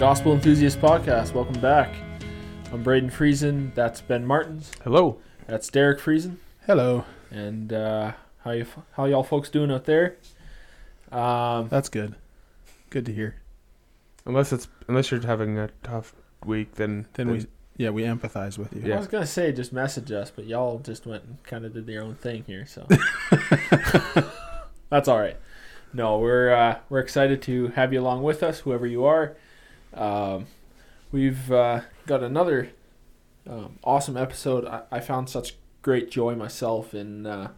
Gospel Enthusiast Podcast. Welcome back. I'm Braden Friesen. That's Ben Martins. Hello. That's Derek Friesen. Hello. And uh, how you how y'all folks doing out there? Um, That's good. Good to hear. Unless it's unless you're having a tough week, then Then we, yeah, we empathize with you. I was gonna say just message us, but y'all just went and kind of did your own thing here, so that's all right. No, we're uh, we're excited to have you along with us, whoever you are. Um, we've uh, got another um, awesome episode. I, I found such great joy myself in uh,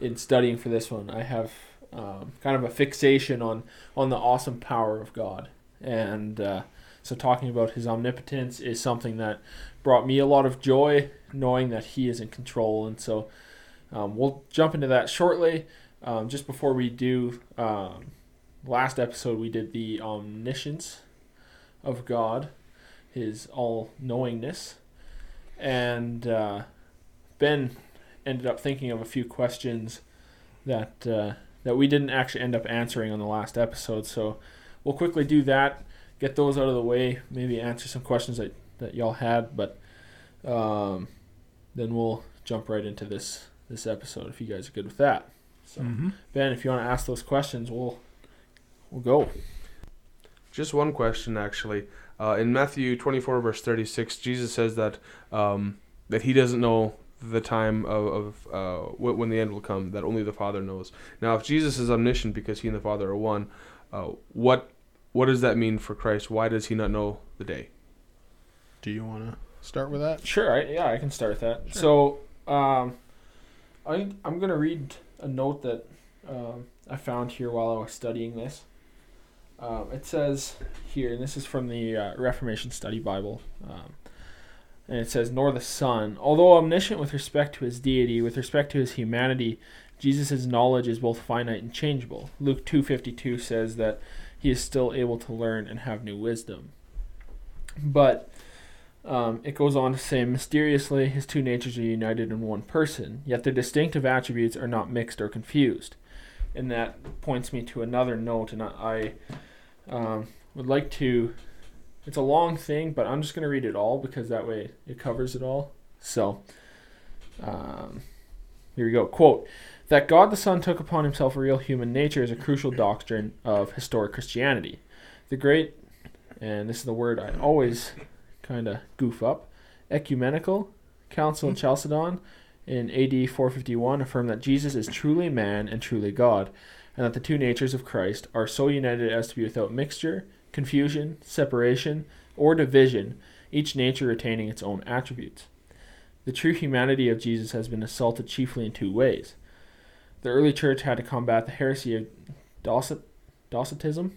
in studying for this one. I have um, kind of a fixation on on the awesome power of God, and uh, so talking about His omnipotence is something that brought me a lot of joy, knowing that He is in control. And so um, we'll jump into that shortly. Um, just before we do, um, last episode we did the omniscience of God, His all knowingness, and uh, Ben ended up thinking of a few questions that uh, that we didn't actually end up answering on the last episode. So we'll quickly do that, get those out of the way, maybe answer some questions that, that y'all had, but um, then we'll jump right into this this episode if you guys are good with that. So Mm-hmm. Ben, if you want to ask those questions, we'll we'll go. Just one question actually. Uh, in Matthew 24 verse 36, Jesus says that um, that he doesn't know the time of, of uh, when the end will come. That only the Father knows. Now, if Jesus is omniscient because he and the Father are one, uh, what what does that mean for Christ? Why does he not know the day? Do you want to start with that? Sure, I, yeah, I can start with that. So, um, I I'm gonna read a note that um, I found here while I was studying this. Um, it says here, and this is from the uh, Reformation Study Bible, um, and it says, "Nor the Son, although omniscient with respect to his deity, with respect to his humanity, Jesus' knowledge is both finite and changeable." Luke two fifty two says that he is still able to learn and have new wisdom, but um, it goes on to say, mysteriously, his two natures are united in one person, yet their distinctive attributes are not mixed or confused. And that points me to another note, and I, um, would like to. It's a long thing, but I'm just going to read it all because that way it covers it all. So, um, here we go. Quote That God the Son took upon himself a real human nature is a crucial doctrine of historic Christianity. The great, and this is the word I always kind of goof up. Ecumenical Council of Chalcedon in AD 451 affirmed that Jesus is truly man and truly God, and that the two natures of Christ are so united as to be without mixture, confusion, separation, or division, each nature retaining its own attributes. The true humanity of Jesus has been assaulted chiefly in two ways. The early church had to combat the heresy of Docet- Docetism,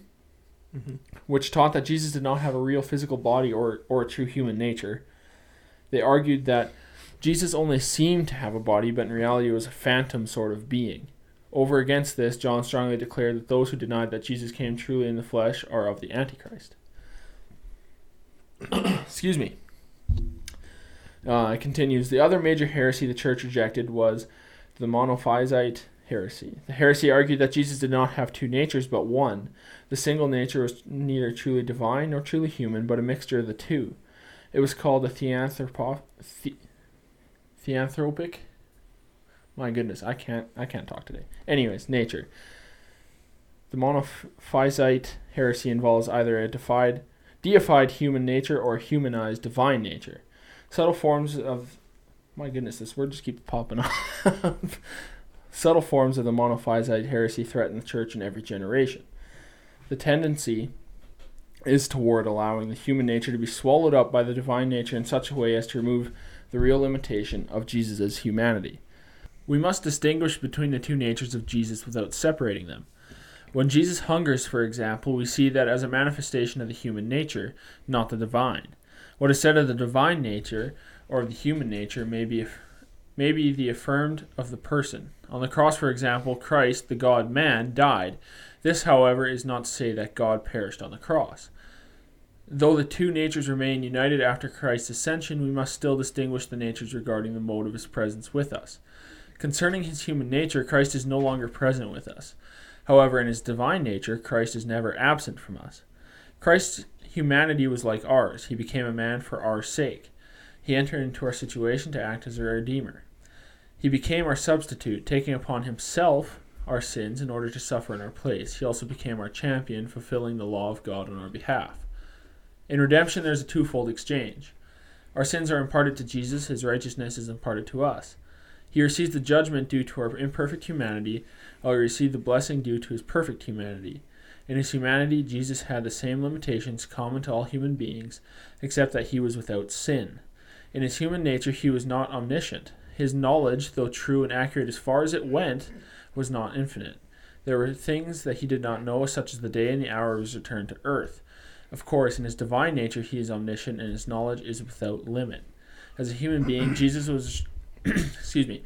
Mm-hmm. which taught that Jesus did not have a real physical body or, or a true human nature. They argued that Jesus only seemed to have a body, but in reality was a phantom sort of being. Over against this, John strongly declared that those who denied that Jesus came truly in the flesh are of the Antichrist. Excuse me. Uh, it continues. The other major heresy the church rejected was the monophysite heresy. The heresy argued that Jesus did not have two natures but one. The single nature was neither truly divine nor truly human, but a mixture of the two. It was called the theanthropo- the- theanthropic. My goodness, I can't I can't talk today. Anyways, nature. The monophysite heresy involves either a defied, deified human nature or humanized divine nature. Subtle forms of my goodness, this word just keeps popping up. Subtle forms of the monophysite heresy threaten the church in every generation. The tendency is toward allowing the human nature to be swallowed up by the divine nature in such a way as to remove the real limitation of Jesus' humanity. We must distinguish between the two natures of Jesus without separating them. When Jesus hungers, for example, we see that as a manifestation of the human nature, not the divine. What is said of the divine nature or of the human nature may be, may be the affirmed of the person. On the cross, for example, Christ, the God man, died. This, however, is not to say that God perished on the cross. Though the two natures remain united after Christ's ascension, we must still distinguish the natures regarding the mode of his presence with us. Concerning his human nature, Christ is no longer present with us. However, in his divine nature, Christ is never absent from us. Christ's humanity was like ours. He became a man for our sake. He entered into our situation to act as our redeemer. He became our substitute, taking upon himself our sins in order to suffer in our place. He also became our champion, fulfilling the law of God on our behalf. In redemption, there's a twofold exchange. Our sins are imparted to Jesus, his righteousness is imparted to us. He receives the judgment due to our imperfect humanity, while we receive the blessing due to his perfect humanity. In his humanity, Jesus had the same limitations common to all human beings, except that he was without sin. In his human nature, he was not omniscient. His knowledge, though true and accurate as far as it went, was not infinite. There were things that he did not know, such as the day and the hour of his return to earth. Of course, in his divine nature, he is omniscient, and his knowledge is without limit. As a human being, Jesus was, excuse me,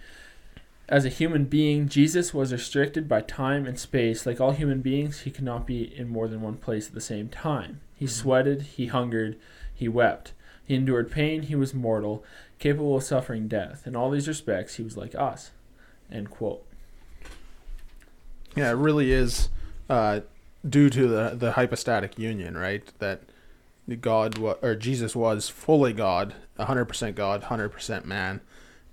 as a human being, Jesus was restricted by time and space. Like all human beings, he could not be in more than one place at the same time. He sweated, he hungered, he wept. He endured pain, he was mortal, capable of suffering death. In all these respects, he was like us. End quote. Yeah, it really is uh, due to the the hypostatic union, right? That God wa- or Jesus was fully God, 100% God, 100% man.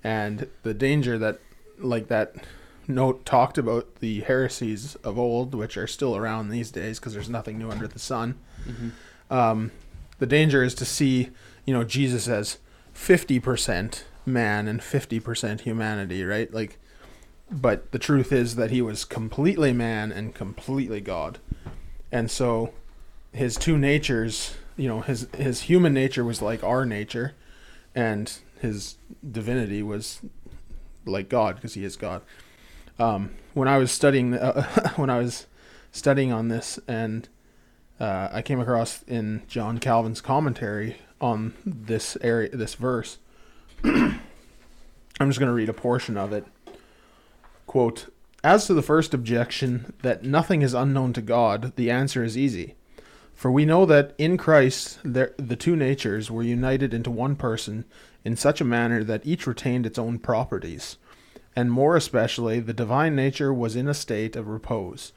And the danger that like that note talked about the heresies of old, which are still around these days because there's nothing new under the sun. Mm-hmm. Um, the danger is to see, you know, Jesus as 50% man and 50% humanity, right? Like, but the truth is that he was completely man and completely God. And so his two natures, you know, his, his human nature was like our nature and his divinity was like God because he is God. Um, when I was studying, uh, when I was studying on this and uh, I came across in John Calvin's commentary on this area, this verse. I'm just going to read a portion of it. Quote: As to the first objection that nothing is unknown to God, the answer is easy. For we know that in Christ there, the two natures were united into one person in such a manner that each retained its own properties, and more especially the divine nature was in a state of repose,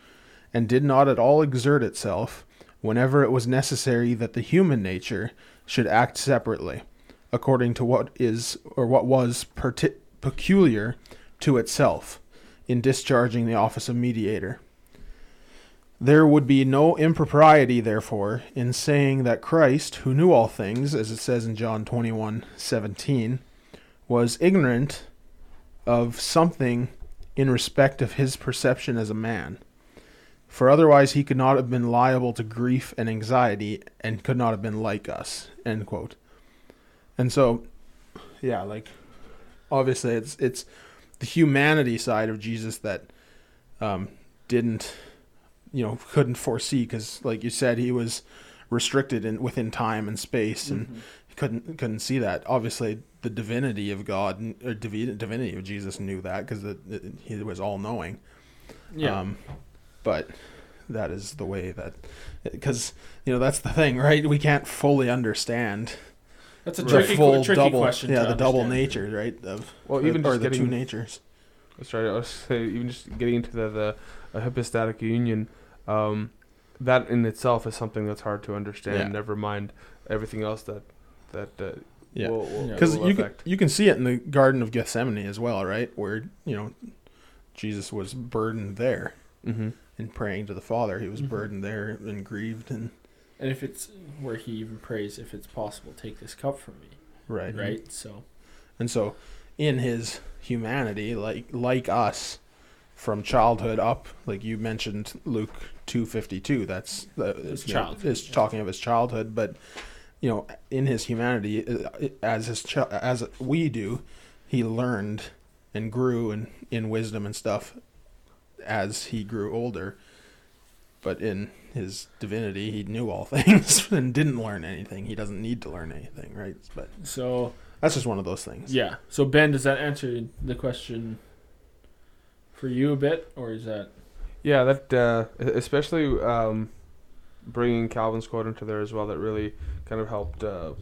and did not at all exert itself whenever it was necessary that the human nature should act separately, according to what is or what was perti- peculiar to itself in discharging the office of mediator. There would be no impropriety, therefore, in saying that Christ, who knew all things, as it says in John twenty one seventeen, was ignorant of something in respect of his perception as a man. For otherwise he could not have been liable to grief and anxiety and could not have been like us. End quote. And so yeah like obviously it's it's humanity side of jesus that um didn't you know couldn't foresee because like you said he was restricted in within time and space and Mhm. he couldn't couldn't see that obviously the divinity of god or divi- divinity of jesus knew that because he was all knowing Yeah. um, but that is the way that, because you know that's the thing, right? We can't fully understand That's a the tricky, full tricky double, question. yeah, to the double nature, right? Of Well, even or just the two getting natures. Sorry, I was say even just getting into the the hypostatic union, um, that in itself is something that's hard to understand. Yeah. Never mind everything else that that uh, Yeah, will, will, Yeah. because will you can, you can see it in the Garden of Gethsemane as well, right? Where you know Jesus was burdened there Mm-hmm. in praying to the Father. He was Mhm. burdened there and grieved and And if it's where he even prays, if it's possible, take this cup from me. right, Right. So. And so, in his humanity, like like us, from childhood up, like you mentioned, Luke two fifty two. That's the His childhood, is talking of his childhood, but you know, in his humanity, uh, as his chi- as we do, he learned and grew in in wisdom and stuff as he grew older. But in his divinity, he knew all things and didn't learn anything. He doesn't need to learn anything, right? But So that's just one of those things. yeah. So Ben, does that answer the question for you a bit, or is that? Yeah, that uh, especially um, bringing Calvin's quote into there as well. That really kind of helped uh,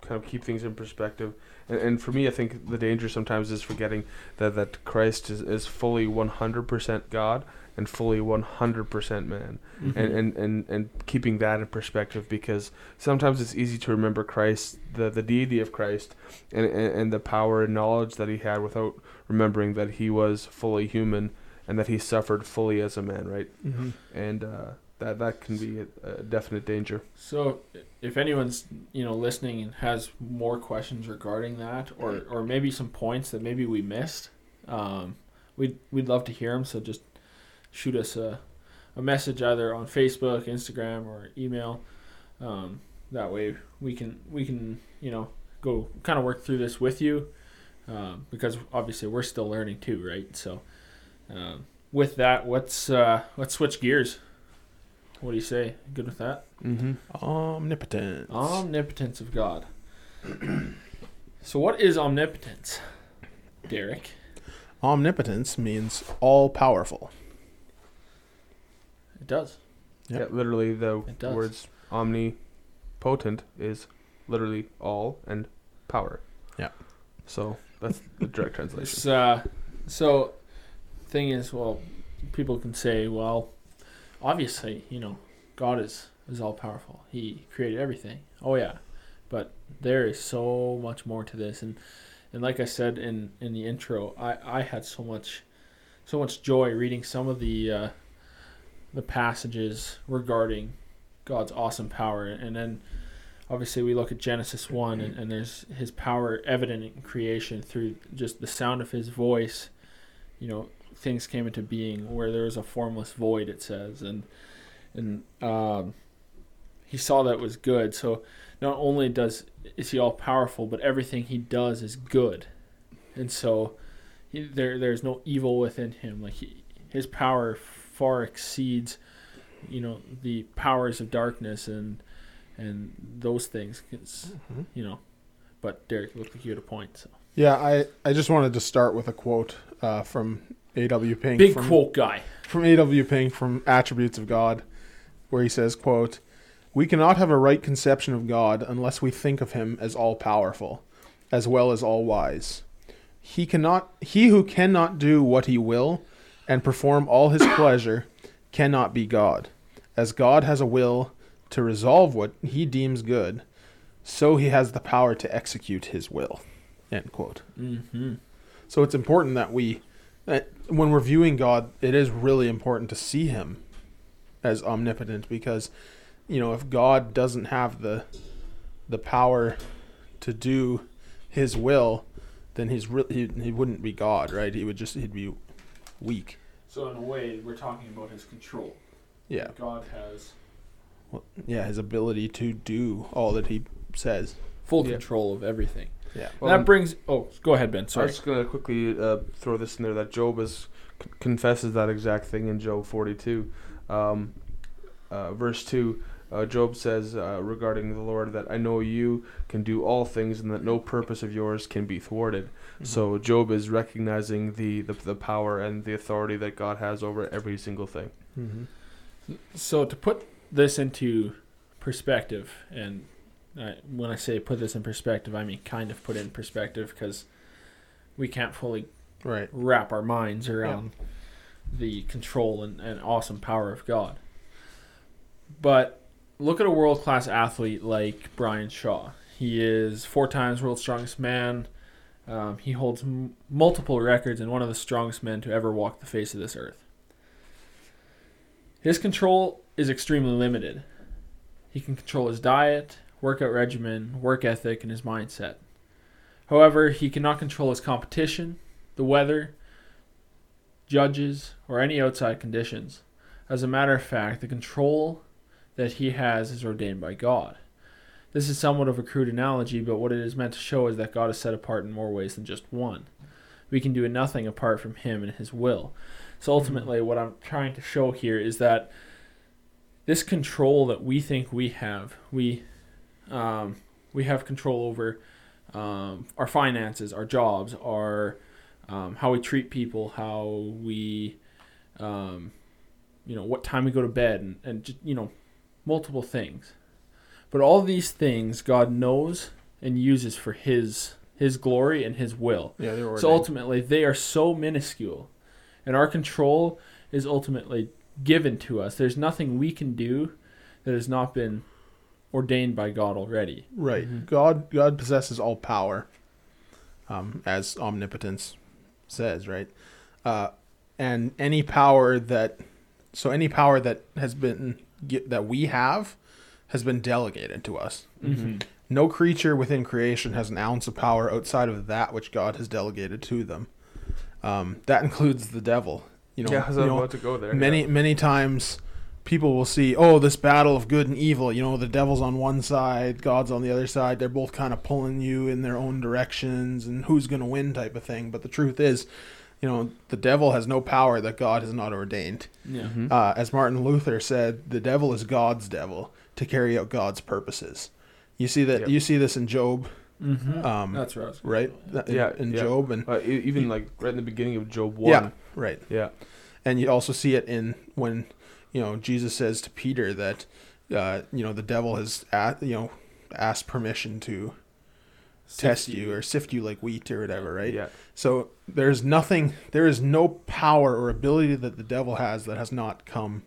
kind of keep things in perspective. And, and for me, I think the danger sometimes is forgetting that that Christ is, is fully one hundred percent God and fully one hundred percent man, Mhm. and, and, and and keeping that in perspective because sometimes it's easy to remember Christ, the the deity of Christ, and and, and the power and knowledge that he had without remembering that he was fully human and that he suffered fully as a man, right? Mm-hmm. And uh, that that can be a, a definite danger. So, if anyone's you know listening and has more questions regarding that, or or maybe some points that maybe we missed, um, we'd we'd love to hear them. So just shoot us a, a message either on Facebook, Instagram, or email. Um, that way we can we can you know go kind of work through this with you, um, because obviously we're still learning too, right? So, um, with that, let's uh, let's switch gears. What do you say? Good with that? Mm-hmm. Omnipotent. Omnipotence of God. so, what is omnipotence, Derek? Omnipotence means all powerful. It does. Yep. Yeah, literally the It does. words omnipotent is literally all and power. Yeah. So that's the direct translation. It's, uh, so, thing is, well, people can say, well, obviously, you know, God is is all powerful. He created everything. Oh yeah, but there is so much more to this, and and like I said in in the intro, I I had so much so much joy reading some of the uh, the passages regarding God's awesome power, and then obviously we look at Genesis one, and, and there's His power evident in creation through just the sound of His voice. You know, things came into being where there was a formless void. It says, and and um, He saw that was good. So not only does is He all powerful, but everything He does is good, and so he, there there's no evil within Him. Like he, His power far exceeds, you know, the powers of darkness and and those things. Mhm. you know, but Derek looked like you had a point. So. Yeah, I, I just wanted to start with a quote uh, from A.W. Pink. Big from, quote guy. from A.W. Pink from Attributes of God, where he says, quote, We cannot have a right conception of God unless we think of him as all powerful, as well as all wise. He cannot he who cannot do what he will and perform all his pleasure cannot be God. As God has a will to resolve what he deems good, so he has the power to execute his will. End quote. Mm-hmm. So it's important that we, that when we're viewing God, it is really important to see Him as omnipotent because, you know, if God doesn't have the, the power to do His will, then he's really he, he wouldn't be God, right? He would just he'd be weak. So in a way, we're talking about his control. Yeah, God has well, yeah, his ability to do all that He says. full Yeah. control of everything. Yeah. And that brings. Oh, go ahead, Ben. Sorry. I Sorry. was just gonna quickly uh, throw this in there that Job is c- confesses that exact thing in Job 42, um, uh, verse two. Uh, Job says uh, regarding the Lord that I know you can do all things and that no purpose of yours can be thwarted. So Job is recognizing the, the the power and the authority that God has over every single thing. hmm So to put this into perspective, and I, when I say put this in perspective, I mean kind of put it in perspective because we can't fully right. wrap our minds around the control and, and awesome power of God. But look at a world class athlete like Brian Shaw. He is four times world's strongest man. Um, he holds m- multiple records and one of the strongest men to ever walk the face of this earth. His control is extremely limited. He can control his diet, workout regimen, work ethic, and his mindset. However, he cannot control his competition, the weather, judges, or any outside conditions. As a matter of fact, the control that he has is ordained by God. This is somewhat of a crude analogy, but what it is meant to show is that God is set apart in more ways than just one. We can do nothing apart from Him and His will. So ultimately, what I'm trying to show here is that this control that we think we have, we um, we have control over um, our finances, our jobs, our um, how we treat people, how we, um, you know, what time we go to bed, and, and just, you know, multiple things. But all these things God knows and uses for his his glory and his will. Yeah, they were. So ultimately, they are so minuscule, and our control is ultimately given to us. There's nothing we can do that has not been ordained by God already. right. Mhm. God God possesses all power, um, as omnipotence says, right? Uh, and any power that, so any power that has been gi- that we have, has been delegated to us. Mm-hmm. No creature within creation has an ounce of power outside of that which God has delegated to them. Um, that includes the devil. You know, yeah, you know, to go there. many yeah. many times people will see oh this battle of good and evil you know the devil's on one side god's on the other side they're both kind of pulling you in their own directions and who's going to win type of thing but the truth is you know the devil has no power that god has not ordained Yeah. Mhm. uh, as martin luther said the devil is god's devil to carry out god's purposes you see that Yep. you see this in job Mm-hmm. um, That's right. right in, Yeah, in yeah. job and Uh, even like right in the beginning of Job one. yeah right Yeah. and you also see it in when you know Jesus says to Peter that uh, you know the devil has a you know asked permission to test you or sift you like wheat or whatever, right? Yeah. So there's nothing, there is no power or ability that the devil has that has not come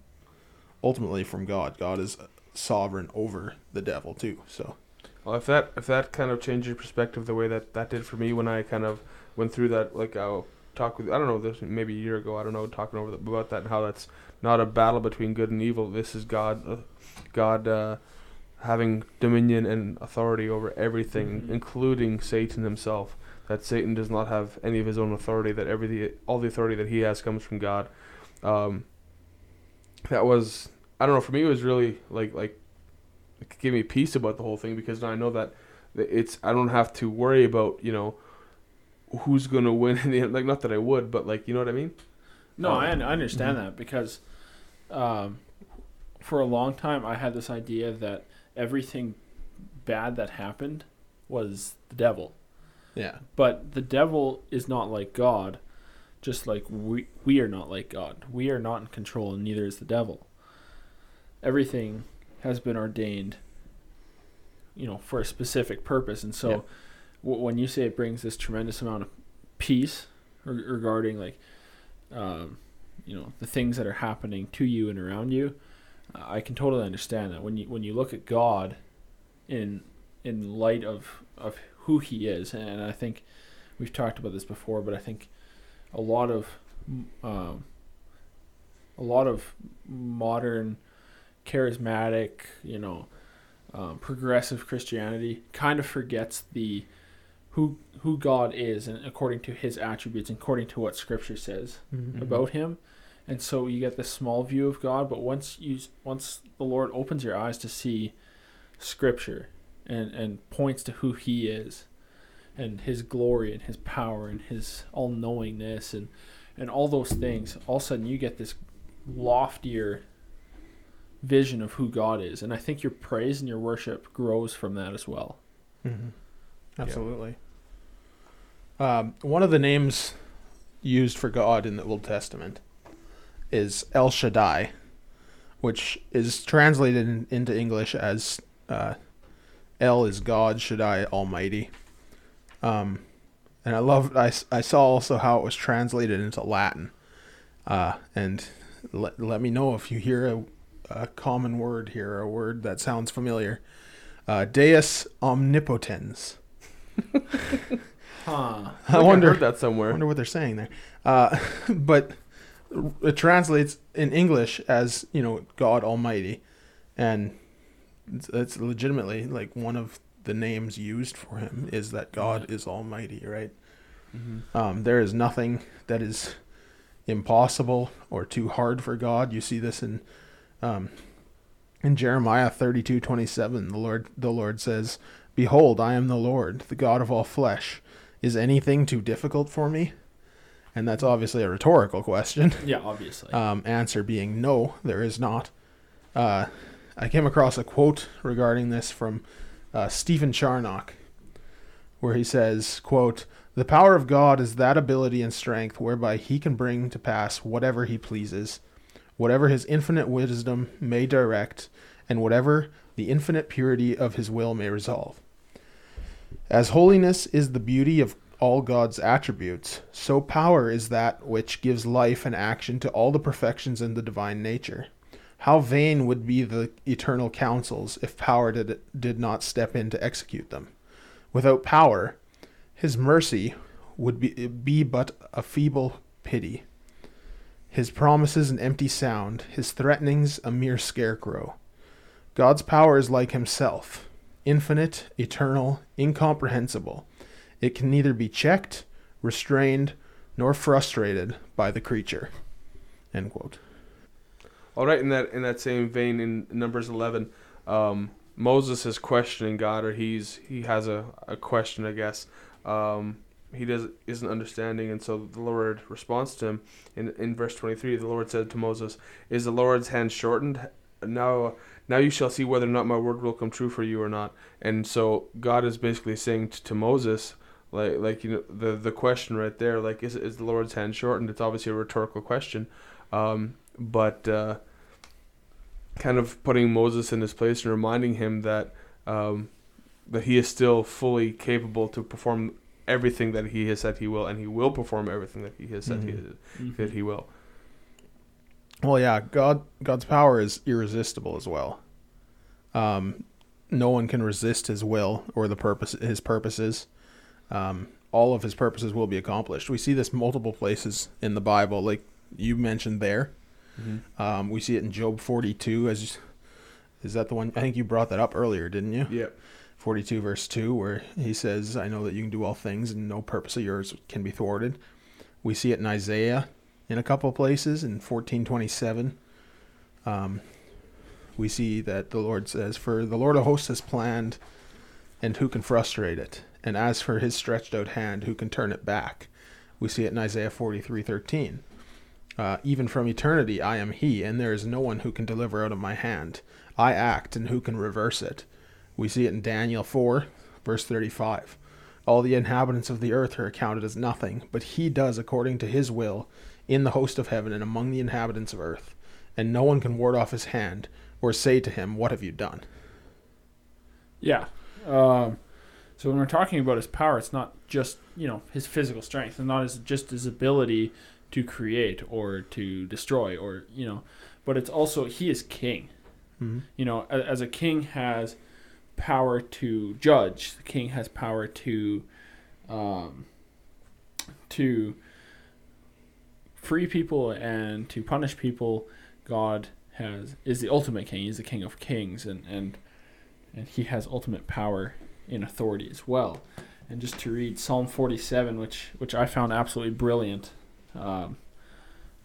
ultimately from God. God is sovereign over the devil too. So Well, if that if that kind of changed your perspective the way that that did for me when I kind of went through that, like I'll talk with I don't know this maybe a year ago I don't know talking over the, about that and how that's not a battle between good and evil. This is God, uh, God uh, having dominion and authority over everything, Mhm. including Satan himself. That Satan does not have any of his own authority. That every all the authority that he has comes from God. Um, that was I don't know. For me, it was really like like it gave me peace about the whole thing because now I know that it's I don't have to worry about you know who's gonna win in the end. Like not that I would, but like you know what I mean. No, Um, I, I understand mhm. that because um, for a long time I had this idea that everything bad that happened was the devil. yeah, But the devil is not like God, just like we we are not like God. We are not in control, and neither is the devil. Everything has been ordained, you know, for a specific purpose, and so Yeah. w- when you say it brings this tremendous amount of peace re- regarding like, um, you know, the things that are happening to you and around you, I can totally understand that when you when you look at God, in in light of of who He is, and I think we've talked about this before, but I think a lot of um, a lot of modern charismatic, you know, um, progressive Christianity kind of forgets the who who God is and according to His attributes, according to what Scripture says Mm-hmm. about Him, and so you get this small view of God. But once you once the Lord opens your eyes to see Scripture and and points to who He is, and His glory and His power and His all knowingness and and all those things, all of a sudden you get this loftier vision of who God is, and I think your praise and your worship grows from that as well. hmm Absolutely. Um, one of the names used for God in the Old Testament is El Shaddai, which is translated in, into English as uh, El is God, Shaddai Almighty. Um, and I love I, I saw also how it was translated into Latin. Uh, and let, let me know if you hear a, a common word here, a word that sounds familiar. Uh, Deus omnipotens. Huh. I Like wonder. heard that I somewhere. wonder what they're saying there. Uh, but it translates in English as you know God Almighty, and it's, it's legitimately like one of the names used for him is that God is Almighty, right? Mm-hmm. Um, there is nothing that is impossible or too hard for God. You see this in um, in Jeremiah thirty two twenty seven. The Lord the Lord says, "Behold, I am the Lord, the God of all flesh. Is anything too difficult for me?" And that's obviously a rhetorical question. Yeah, obviously. Um, answer being no, there is not. Uh, I came across a quote regarding this from uh, Stephen Charnock, where he says, "quote The power of God is that ability and strength whereby He can bring to pass whatever He pleases, whatever His infinite wisdom may direct, and whatever the infinite purity of His will may resolve." As holiness is the beauty of all God's attributes, so power is that which gives life and action to all the perfections in the divine nature. How vain would be the eternal counsels if power did, did not step in to execute them. Without power, his mercy would be, be but a feeble pity. His promises an empty sound, his threatenings a mere scarecrow. God's power is like himself, infinite, eternal, incomprehensible. It can neither be checked, restrained, nor frustrated by the creature. End quote. All right, in that in that same vein, in Numbers eleven, um, Moses is questioning God, or he's he has a, a question, I guess. Um, he does isn't understanding, and so the Lord responds to him in in verse twenty three. The Lord said to Moses, "Is the Lord's hand shortened? Now now you shall see whether or not my word will come true for you or not." And so God is basically saying to, to Moses, like like you know the the question right there, like is is the Lord's hand shortened? It's obviously a rhetorical question. Um, but uh, kind of putting Moses in his place and reminding him that um, that he is still fully capable to perform everything that he has said he will, and he will perform everything that he has said he, Mhm. that he will. Well, yeah, God God's power is irresistible as well. Um, no one can resist His will or the purpose His purposes. Um, all of His purposes will be accomplished. We see this multiple places in the Bible, like you mentioned there. Um, we see it in Job forty-two. As is that the one? I think you brought that up earlier, didn't you? Yep. 42 verse 2 where he says i know that you can do all things and no purpose of yours can be thwarted we see it in isaiah in a couple of places in 1427 um, we see that the lord says for the lord of hosts has planned and who can frustrate it and as for his stretched out hand who can turn it back we see it in isaiah 43 13 uh, even from eternity i am he and there is no one who can deliver out of my hand i act and who can reverse it we see it in Daniel 4, verse 35. All the inhabitants of the earth are accounted as nothing, but he does according to his will in the host of heaven and among the inhabitants of earth. And no one can ward off his hand or say to him, What have you done? Yeah. Um, so when we're talking about his power, it's not just you know his physical strength, and not just his ability to create or to destroy, or you know, but it's also he is king. Mm-hmm. You know, as a king has power to judge, the king has power to um, to free people and to punish people. God has is the ultimate king. He's the king of kings, and and and he has ultimate power in authority as well. And just to read Psalm 47, which which I found absolutely brilliant. Um,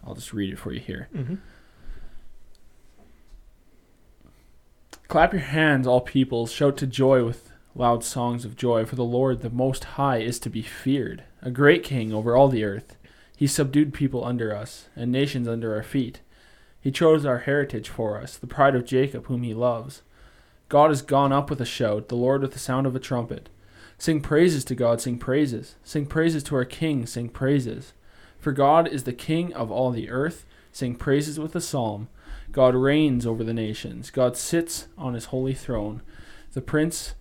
I'll just read it for you here. Mm-hmm. Clap your hands, all peoples. Shout to joy with loud songs of joy. For the Lord, the Most High, is to be feared, a great king over all the earth. He subdued people under us, and nations under our feet. He chose our heritage for us, the pride of Jacob, whom he loves. God has gone up with a shout, the Lord with the sound of a trumpet. Sing praises to God, sing praises. Sing praises to our King, sing praises. For God is the King of all the earth. Sing praises with a psalm. God reigns over the nations. God sits on his holy throne. The prince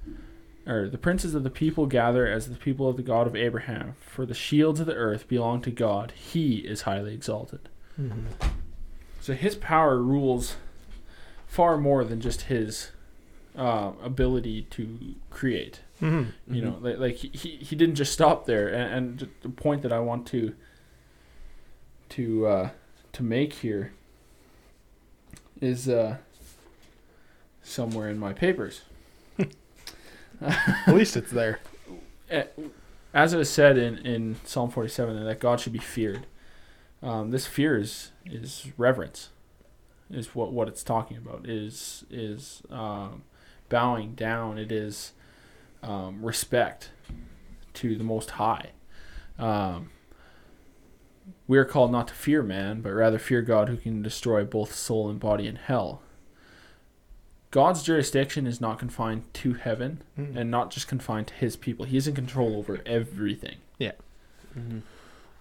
or the princes of the people gather as the people of the God of Abraham. For the shields of the earth belong to God. He is highly exalted. Mm-hmm. So his power rules far more than just his uh, ability to create. Mm-hmm. You know, like, like he, he, he didn't just stop there. And, and the point that I want to to uh, to make here is uh, somewhere in my papers. At least it's there. As it was said in, in Psalm 47, that God should be feared. Um, this fear is, is reverence, is what, what it's talking about. Is is um, bowing down. It is um, respect to the Most High. Um, we are called not to fear man, but rather fear God, who can destroy both soul and body in hell. God's jurisdiction is not confined to heaven Mm. and not just confined to his people. He is in control over everything. Mm-hmm.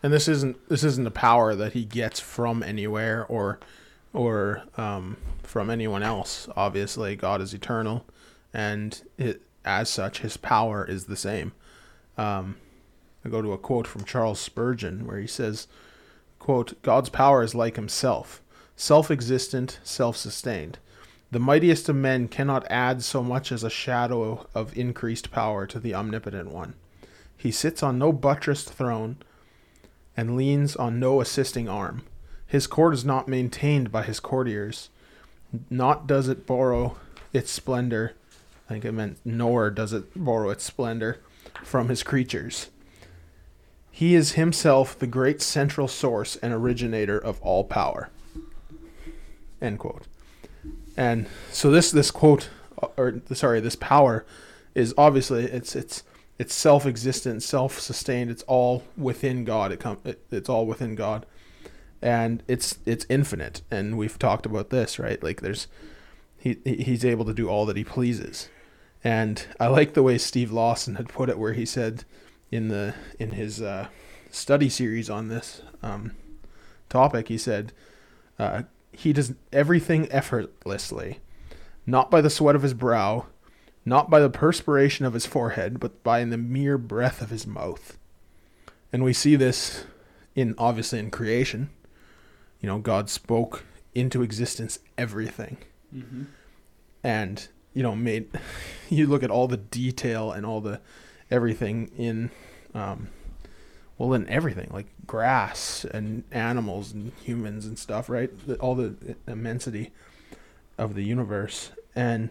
and this isn't this isn't a power that he gets from anywhere or or um, from anyone else. Obviously, God is eternal, and it, as such, his power is the same. Um, I go to a quote from Charles Spurgeon where he says, quote, God's power is like himself, self-existent, self-sustained. The mightiest of men cannot add so much as a shadow of increased power to the omnipotent one. He sits on no buttressed throne and leans on no assisting arm. His court is not maintained by his courtiers, not does it borrow its splendor. I think it meant nor does it borrow its splendor from his creatures. He is himself the great central source and originator of all power. End quote. And so this this quote, uh, or sorry, this power, is obviously it's it's it's self-existent, self-sustained. It's all within God. It come it, it's all within God, and it's it's infinite. And we've talked about this, right? Like there's he he's able to do all that he pleases. And I like the way Steve Lawson had put it, where he said in the in his uh, study series on this um, topic, he said uh, he does everything effortlessly, not by the sweat of his brow, not by the perspiration of his forehead, but by the mere breath of his mouth. And we see this in obviously in creation. You know, God spoke into existence everything. Mm-hmm. And, you know, made you look at all the detail and all the everything in um well in everything like grass and animals and humans and stuff right? All the immensity of the universe. And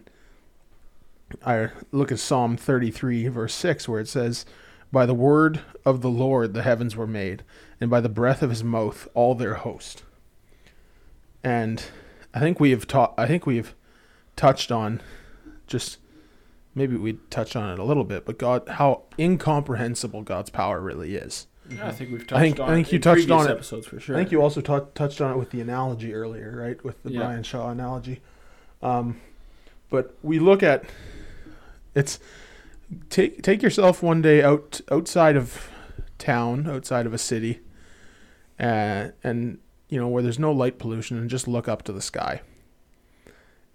i look at psalm 33 verse 6 where it says by the word of the lord the heavens were made and by the breath of his mouth all their host. And i think we have taught i think we've touched on just maybe we touched on it a little bit but god how incomprehensible god's power really is Yeah, I think we've touched I think- on I think it you in touched on it. episodes for sure. I think you also tou touched on it with the analogy earlier, right? With the Yeah. Brian Shaw analogy. Um, but we look at it's take take yourself one day out outside of town, outside of a city, uh, and you know where there's no light pollution, and just look up to the sky,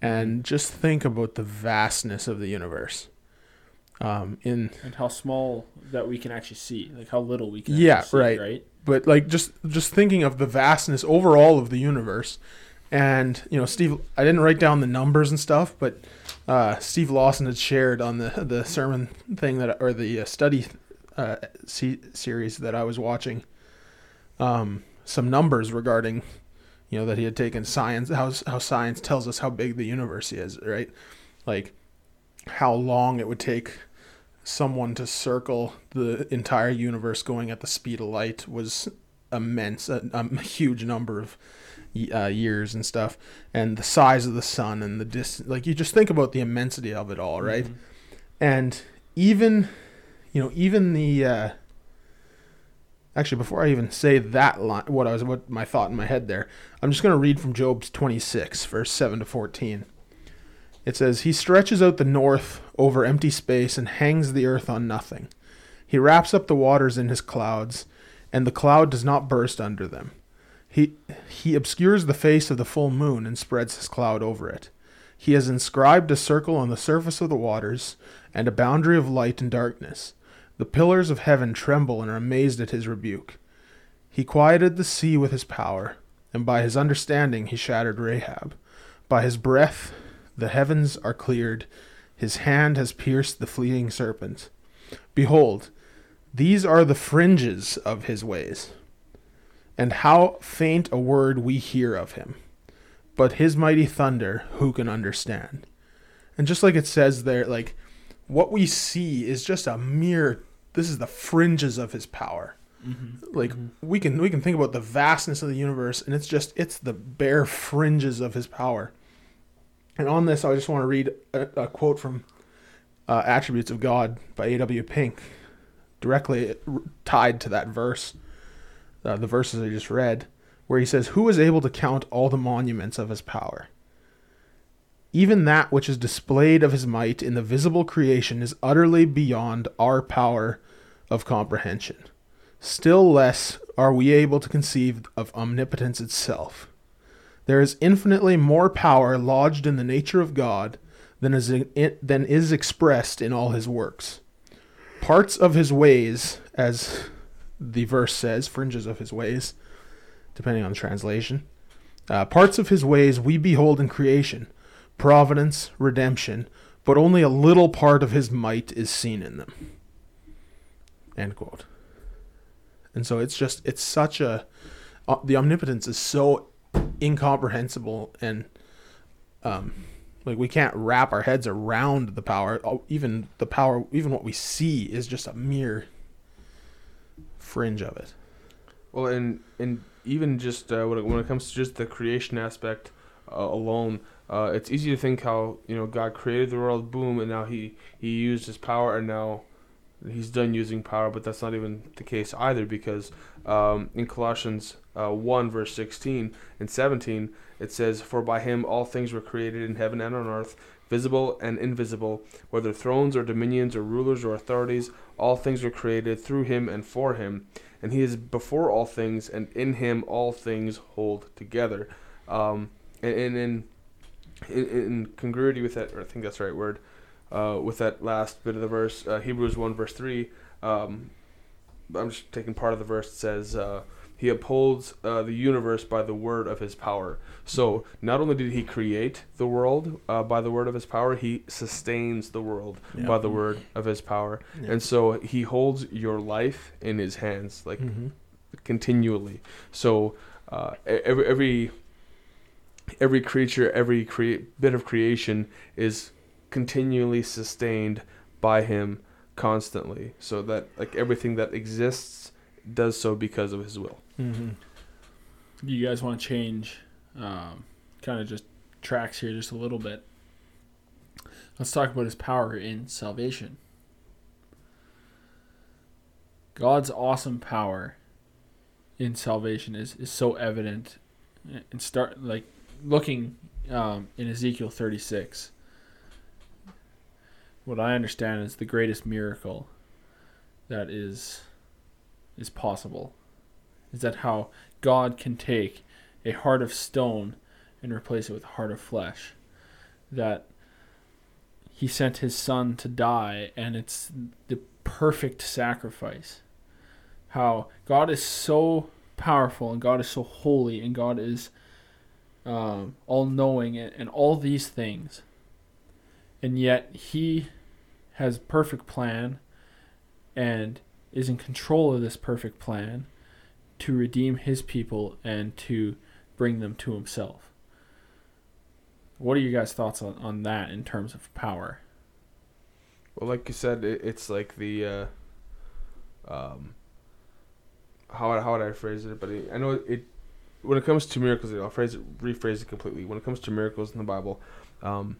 and just think about the vastness of the universe. Um, in and how small that we can actually see, like how little we can. Yeah, see, right. Right. but like just just thinking of the vastness overall of the universe and you know steve i didn't write down the numbers and stuff but uh, steve lawson had shared on the the sermon thing that or the uh, study uh, se- series that i was watching um, some numbers regarding you know that he had taken science how, how science tells us how big the universe is right like how long it would take someone to circle the entire universe going at the speed of light was immense, a, a huge number of uh, years and stuff, and the size of the sun and the distance. Like you just think about the immensity of it all, right? Mhm. And even, you know, even the. Uh, actually, before I even say that line, what I was, what my thought in my head there, I'm just going to read from Job's 26, verse 7 to 14. It says, He stretches out the north over empty space and hangs the earth on nothing. He wraps up the waters in his clouds, and the cloud does not burst under them. He, he obscures the face of the full moon and spreads his cloud over it. He has inscribed a circle on the surface of the waters and a boundary of light and darkness. The pillars of heaven tremble and are amazed at his rebuke. He quieted the sea with his power, and by his understanding he shattered Rahab. By his breath the heavens are cleared, his hand has pierced the fleeting serpent. Behold, these are the fringes of his ways, and how faint a word we hear of him. But his mighty thunder, who can understand? And just like it says there, like what we see is just a mere this is the fringes of his power. Mm-hmm. Like we can we can think about the vastness of the universe and it's just it's the bare fringes of his power. And on this I just want to read a, a quote from uh, Attributes of God by A.W. Pink, directly tied to that verse, uh, the verses I just read, where he says, Who is able to count all the monuments of his power? Even that which is displayed of his might in the visible creation is utterly beyond our power of comprehension. Still less are we able to conceive of omnipotence itself. There is infinitely more power lodged in the nature of God than is than is expressed in all his works. Parts of his ways, as the verse says, fringes of his ways, depending on the translation. Uh, parts of his ways we behold in creation, providence, redemption, but only a little part of his might is seen in them. End quote. And so it's just it's such a uh, the omnipotence is so incomprehensible and um like we can't wrap our heads around the power oh, even the power even what we see is just a mere fringe of it Well, and and even just uh, when it, when it comes to just the creation aspect uh, alone, uh, it's easy to think how you know God created the world, boom, and now he he used his power, and now he's done using power. But that's not even the case either, because um, in Colossians uh, one verse sixteen and seventeen, it says, "For by him all things were created in heaven and on earth." Visible and invisible, whether thrones or dominions or rulers or authorities, all things were created through him and for him and he is before all things, and in him all things hold together. Um, and, and in, in, in congruity with that, or I think that's the right word, uh, with that last bit of the verse, uh, Hebrews 1, verse 3, um, I'm just taking part of the verse, it says, uh, He upholds uh, the universe by the word of his power. So not only did he create the world uh, by the word of his power, he sustains the world Yeah. by the word of his power. Yeah. And so he holds your life in his hands, like Mhm. continually. So uh, every every every creature, every bit of creation is continually sustained by him constantly. So that like everything that exists does so because of his will. Mhm. You guys want to change, um, kind of just tracks here just a little bit? Let's talk about his power in salvation. God's awesome power in salvation is, is so evident and start like looking um, in Ezekiel 36 what I understand is the greatest miracle that is is possible is that how God can take a heart of stone and replace it with a heart of flesh. That he sent his son to die, and it's the perfect sacrifice. How God is so powerful, and God is so holy, and God is um, all knowing, and, and all these things. And yet, he has perfect plan and is in control of this perfect plan to redeem his people and to bring them to himself. What are you guys' thoughts on, on that in terms of power? Well, like you said, it, it's like the uh, um, how how would I phrase it? But it, I know it when it comes to miracles, I'll phrase it rephrase it completely. When it comes to miracles in the Bible, um,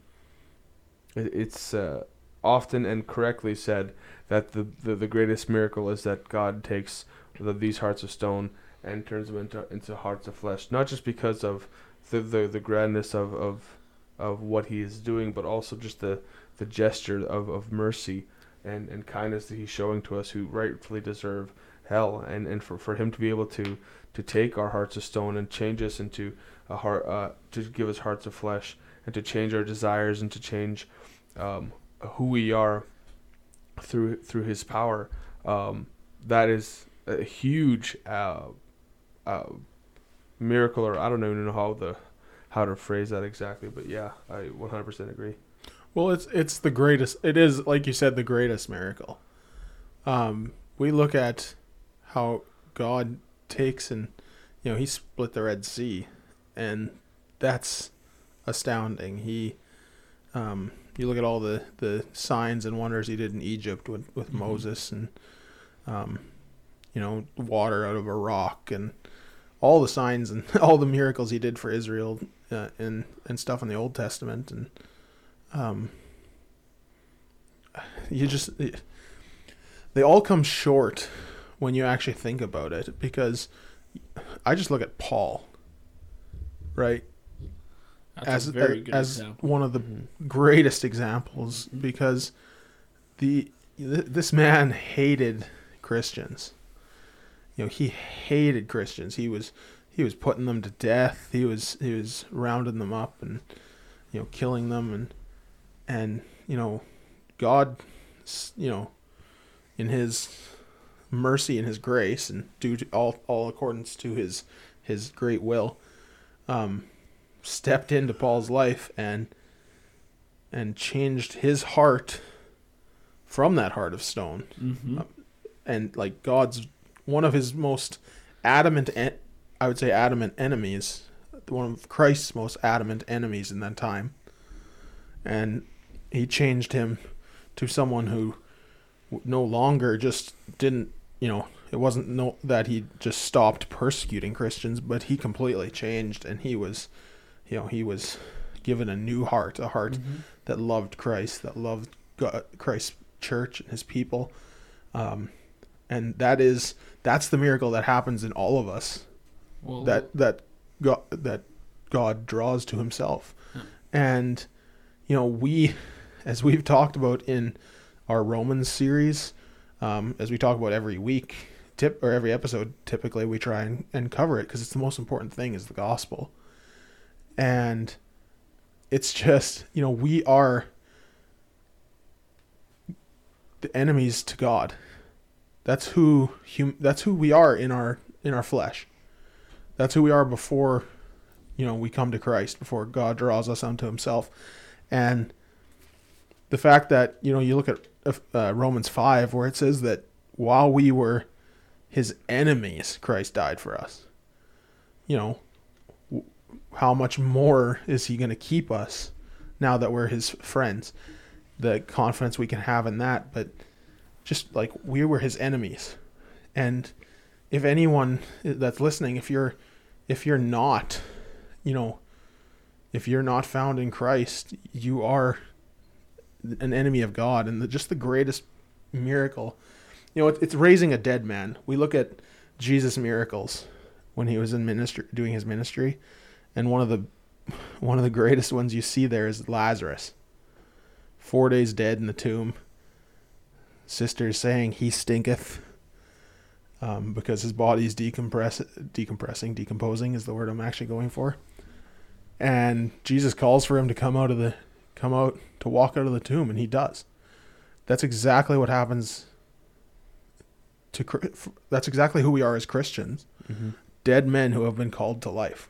it, it's uh, often and correctly said that the, the the greatest miracle is that God takes the, these hearts of stone and turns them into into hearts of flesh. Not just because of the the, the grandness of, of of what He is doing, but also just the the gesture of, of mercy and, and kindness that he's showing to us who rightfully deserve hell and, and for, for him to be able to to take our hearts of stone and change us into a heart uh, to give us hearts of flesh and to change our desires and to change um, who we are through through his power um, that is a huge uh, uh, miracle or I don't even know how the how to phrase that exactly but yeah I 100% agree Well, it's it's the greatest. It is like you said, the greatest miracle. Um, we look at how God takes and you know he split the Red Sea, and that's astounding. He, um, you look at all the the signs and wonders he did in Egypt with with Mhm. Moses and, um, you know, water out of a rock and all the signs and all the miracles he did for Israel uh, and and stuff in the Old Testament and um, you just they all come short when you actually think about it because I just look at Paul, right, That's as a very good as example. one of the greatest examples Mhm. because the th- this man hated Christians. You know, he hated Christians. He was he was putting them to death. He was he was rounding them up and you know killing them and and you know, God, you know, in His mercy and His grace, and due to all all accordance to His His great will, um, stepped into Paul's life and and changed his heart from that heart of stone Mm-hmm. and like God's one of his most adamant en- I would say adamant enemies one of Christ's most adamant enemies in that time and he changed him to someone who no longer just didn't you know it wasn't no that he just stopped persecuting Christians but he completely changed and he was you know he was given a new heart a heart Mm-hmm. that loved Christ, that loved God, Christ's church and His people, um, and that is that's the miracle that happens in all of us. Well, That that God that God draws to Himself, Yeah. and you know we, as we've talked about in our Romans series, um, as we talk about every week, tip or every episode, typically we try and, and cover it because it's the most important thing is the gospel, and it's just you know we are the enemies to God. That's who hum- that's who we are in our in our flesh. That's who we are before you know we come to Christ, before God draws us unto himself. And the fact that, you know, you look at uh, Romans 5 where it says that while we were his enemies, Christ died for us. You know, how much more is he going to keep us now that we're his friends? The confidence we can have in that, but just like we were his enemies. And if anyone that's listening, if you're if you're not, you know, if you're not found in Christ, you are an enemy of God and the, just the greatest miracle. You know, it, it's raising a dead man. We look at Jesus' miracles when he was in ministry doing his ministry, and one of the one of the greatest ones you see there is Lazarus. 4 days dead in the tomb. Sisters saying he stinketh um, because his body's decompress decompressing, decomposing is the word I'm actually going for. And Jesus calls for him to come out of the come out to walk out of the tomb and he does. That's exactly what happens to that's exactly who we are as Christians. Mm-hmm. Dead men who have been called to life.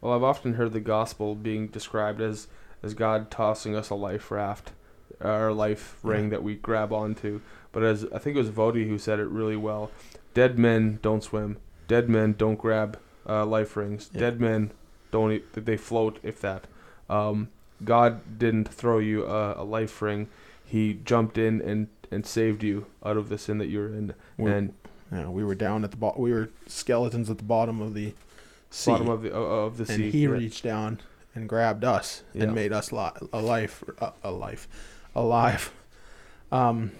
Well, I've often heard the gospel being described as as God tossing us a life raft, our life ring Yeah. that we grab onto. But as I think it was Voddie who said it really well, dead men don't swim. Dead men don't grab uh, life rings. Yeah. Dead men don't they float if that. Um, God didn't throw you a, a life ring. He jumped in and and saved you out of the sin that you're in. We're- and Yeah, we were down at the bottom. We were skeletons at the bottom of the sea, bottom of the of the and sea. he yeah. reached down and grabbed us Yeah. and made us li- a life, a, life, alive. Um,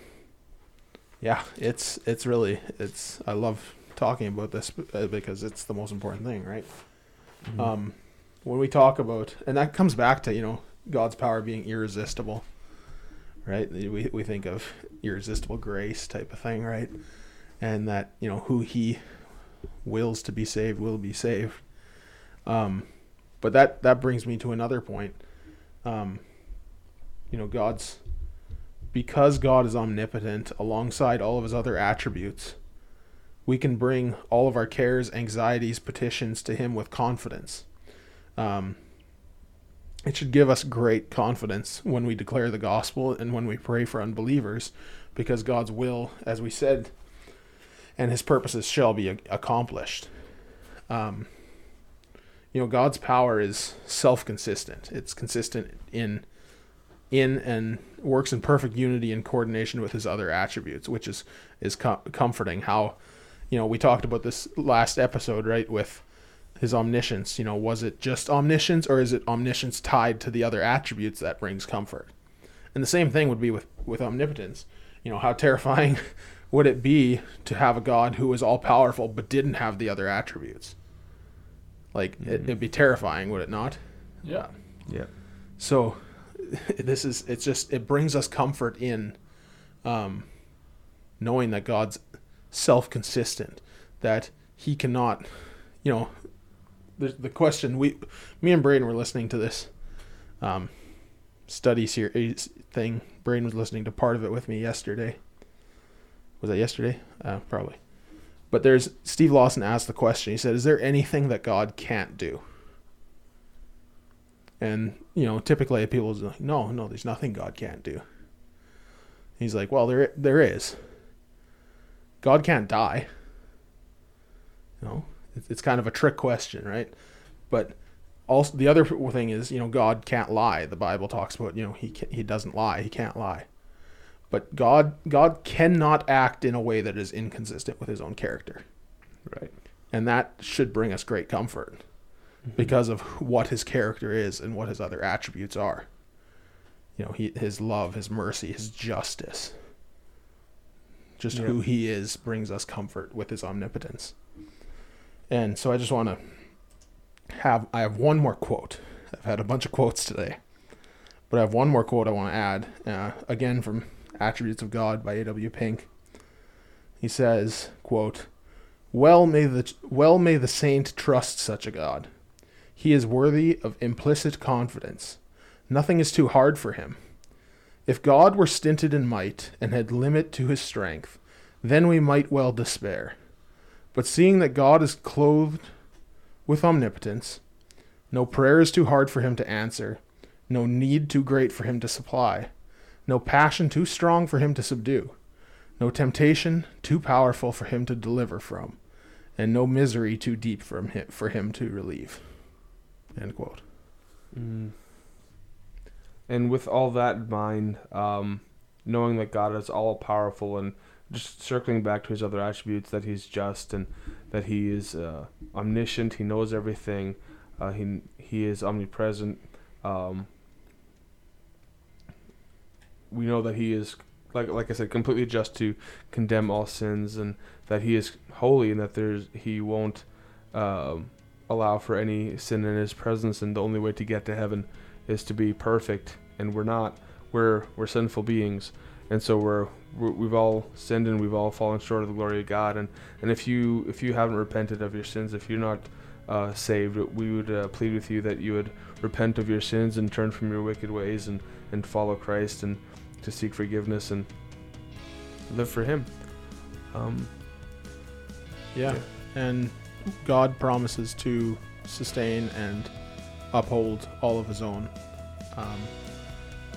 yeah, it's it's really it's. I love talking about this uh, because it's the most important thing, right? Mhm. um, when we talk about, and that comes back to you know God's power being irresistible, right? We we think of irresistible grace type of thing, right? And that you know who He wills to be saved will be saved. Um, but that that brings me to another point. Um, you know, God's because God is omnipotent alongside all of his other attributes, we can bring all of our cares, anxieties, petitions to him with confidence. Um, it should give us great confidence when we declare the gospel and when we pray for unbelievers, because God's will, as we said, and his purposes shall be accomplished. Um, you know, God's power is self-consistent. It's consistent in in and works in perfect unity and coordination with his other attributes, which is is com- comforting. How, you know, we talked about this last episode, right? With his omniscience, you know, was it just omniscience or is it omniscience tied to the other attributes that brings comfort? And the same thing would be with with omnipotence. You know, how terrifying would it be to have a God who is all powerful but didn't have the other attributes? Like it, it'd be terrifying, would it not? Yeah. yeah. So this is it's just it brings us comfort in um knowing that God's self-consistent that he cannot you know the the question we me and Braden were listening to this um study series thing. Brain was listening to part of it with me yesterday. Was that yesterday? Uh, probably. But there's Steve Lawson asked the question. He said, "Is there anything that God can't do?" And you know, typically people like, "No, no, there's nothing God can't do." He's like, "Well, there there is. God can't die." You know, it's, kind of a trick question, right? But also the other thing is, you know, God can't lie. The Bible talks about, you know, he he doesn't lie. He can't lie. But God God cannot act in a way that is inconsistent with his own character. Right. And that should bring us great comfort mm-hmm. because of what his character is and what his other attributes are. You know, he, his love, his mercy, his justice. Just who he is brings us comfort with his omnipotence. And so I just want to have I have one more quote. I've had a bunch of quotes today. But I have one more quote I want to add. Uh, again from Attributes of God by A.W. Pink. He says, quote, well may the well may the saint trust such a God. He is worthy of implicit confidence. Nothing is too hard for him. If God were stinted in might and had limit to his strength, then we might well despair. But seeing that God is clothed with omnipotence, no prayer is too hard for him to answer, no need too great for him to supply, no passion too strong for him to subdue, no temptation too powerful for him to deliver from and no misery too deep from him, for him to relieve. End quote. Mm. And with all that in mind, um, knowing that God is all powerful and just circling back to his other attributes, that he's just and that he is uh, omniscient, he knows everything, uh, he he is omnipresent. Um, we know that he is like like I said, completely just to condemn all sins, and that he is holy, and that there's he won't um, allow for any sin in his presence, and the only way to get to heaven is to be perfect, and we're not. We're we're sinful beings, and so we're we've all sinned and we've all fallen short of the glory of God. And, and if you if you haven't repented of your sins, if you're not uh, saved, we would uh, plead with you that you would repent of your sins and turn from your wicked ways and, and follow Christ and to seek forgiveness and live for Him. Um, Yeah. And God promises to sustain and uphold all of his own. Um,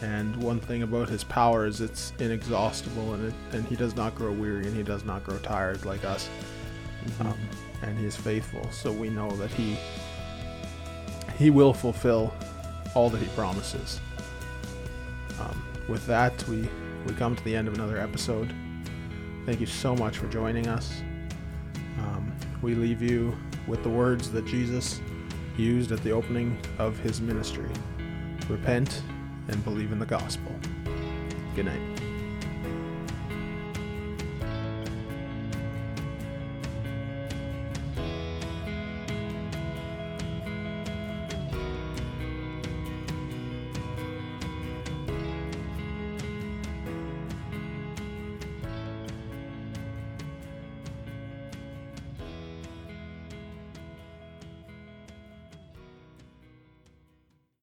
and one thing about his power is it's inexhaustible and, it, and he does not grow weary and he does not grow tired like us. Mm-hmm. Um, and he is faithful. So we know that he he will fulfill all that he promises. Um, with that, we we come to the end of another episode. Thank you so much for joining us. Um, we leave you with the words that Jesus used at the opening of his ministry: "Repent and believe in the gospel." Good night.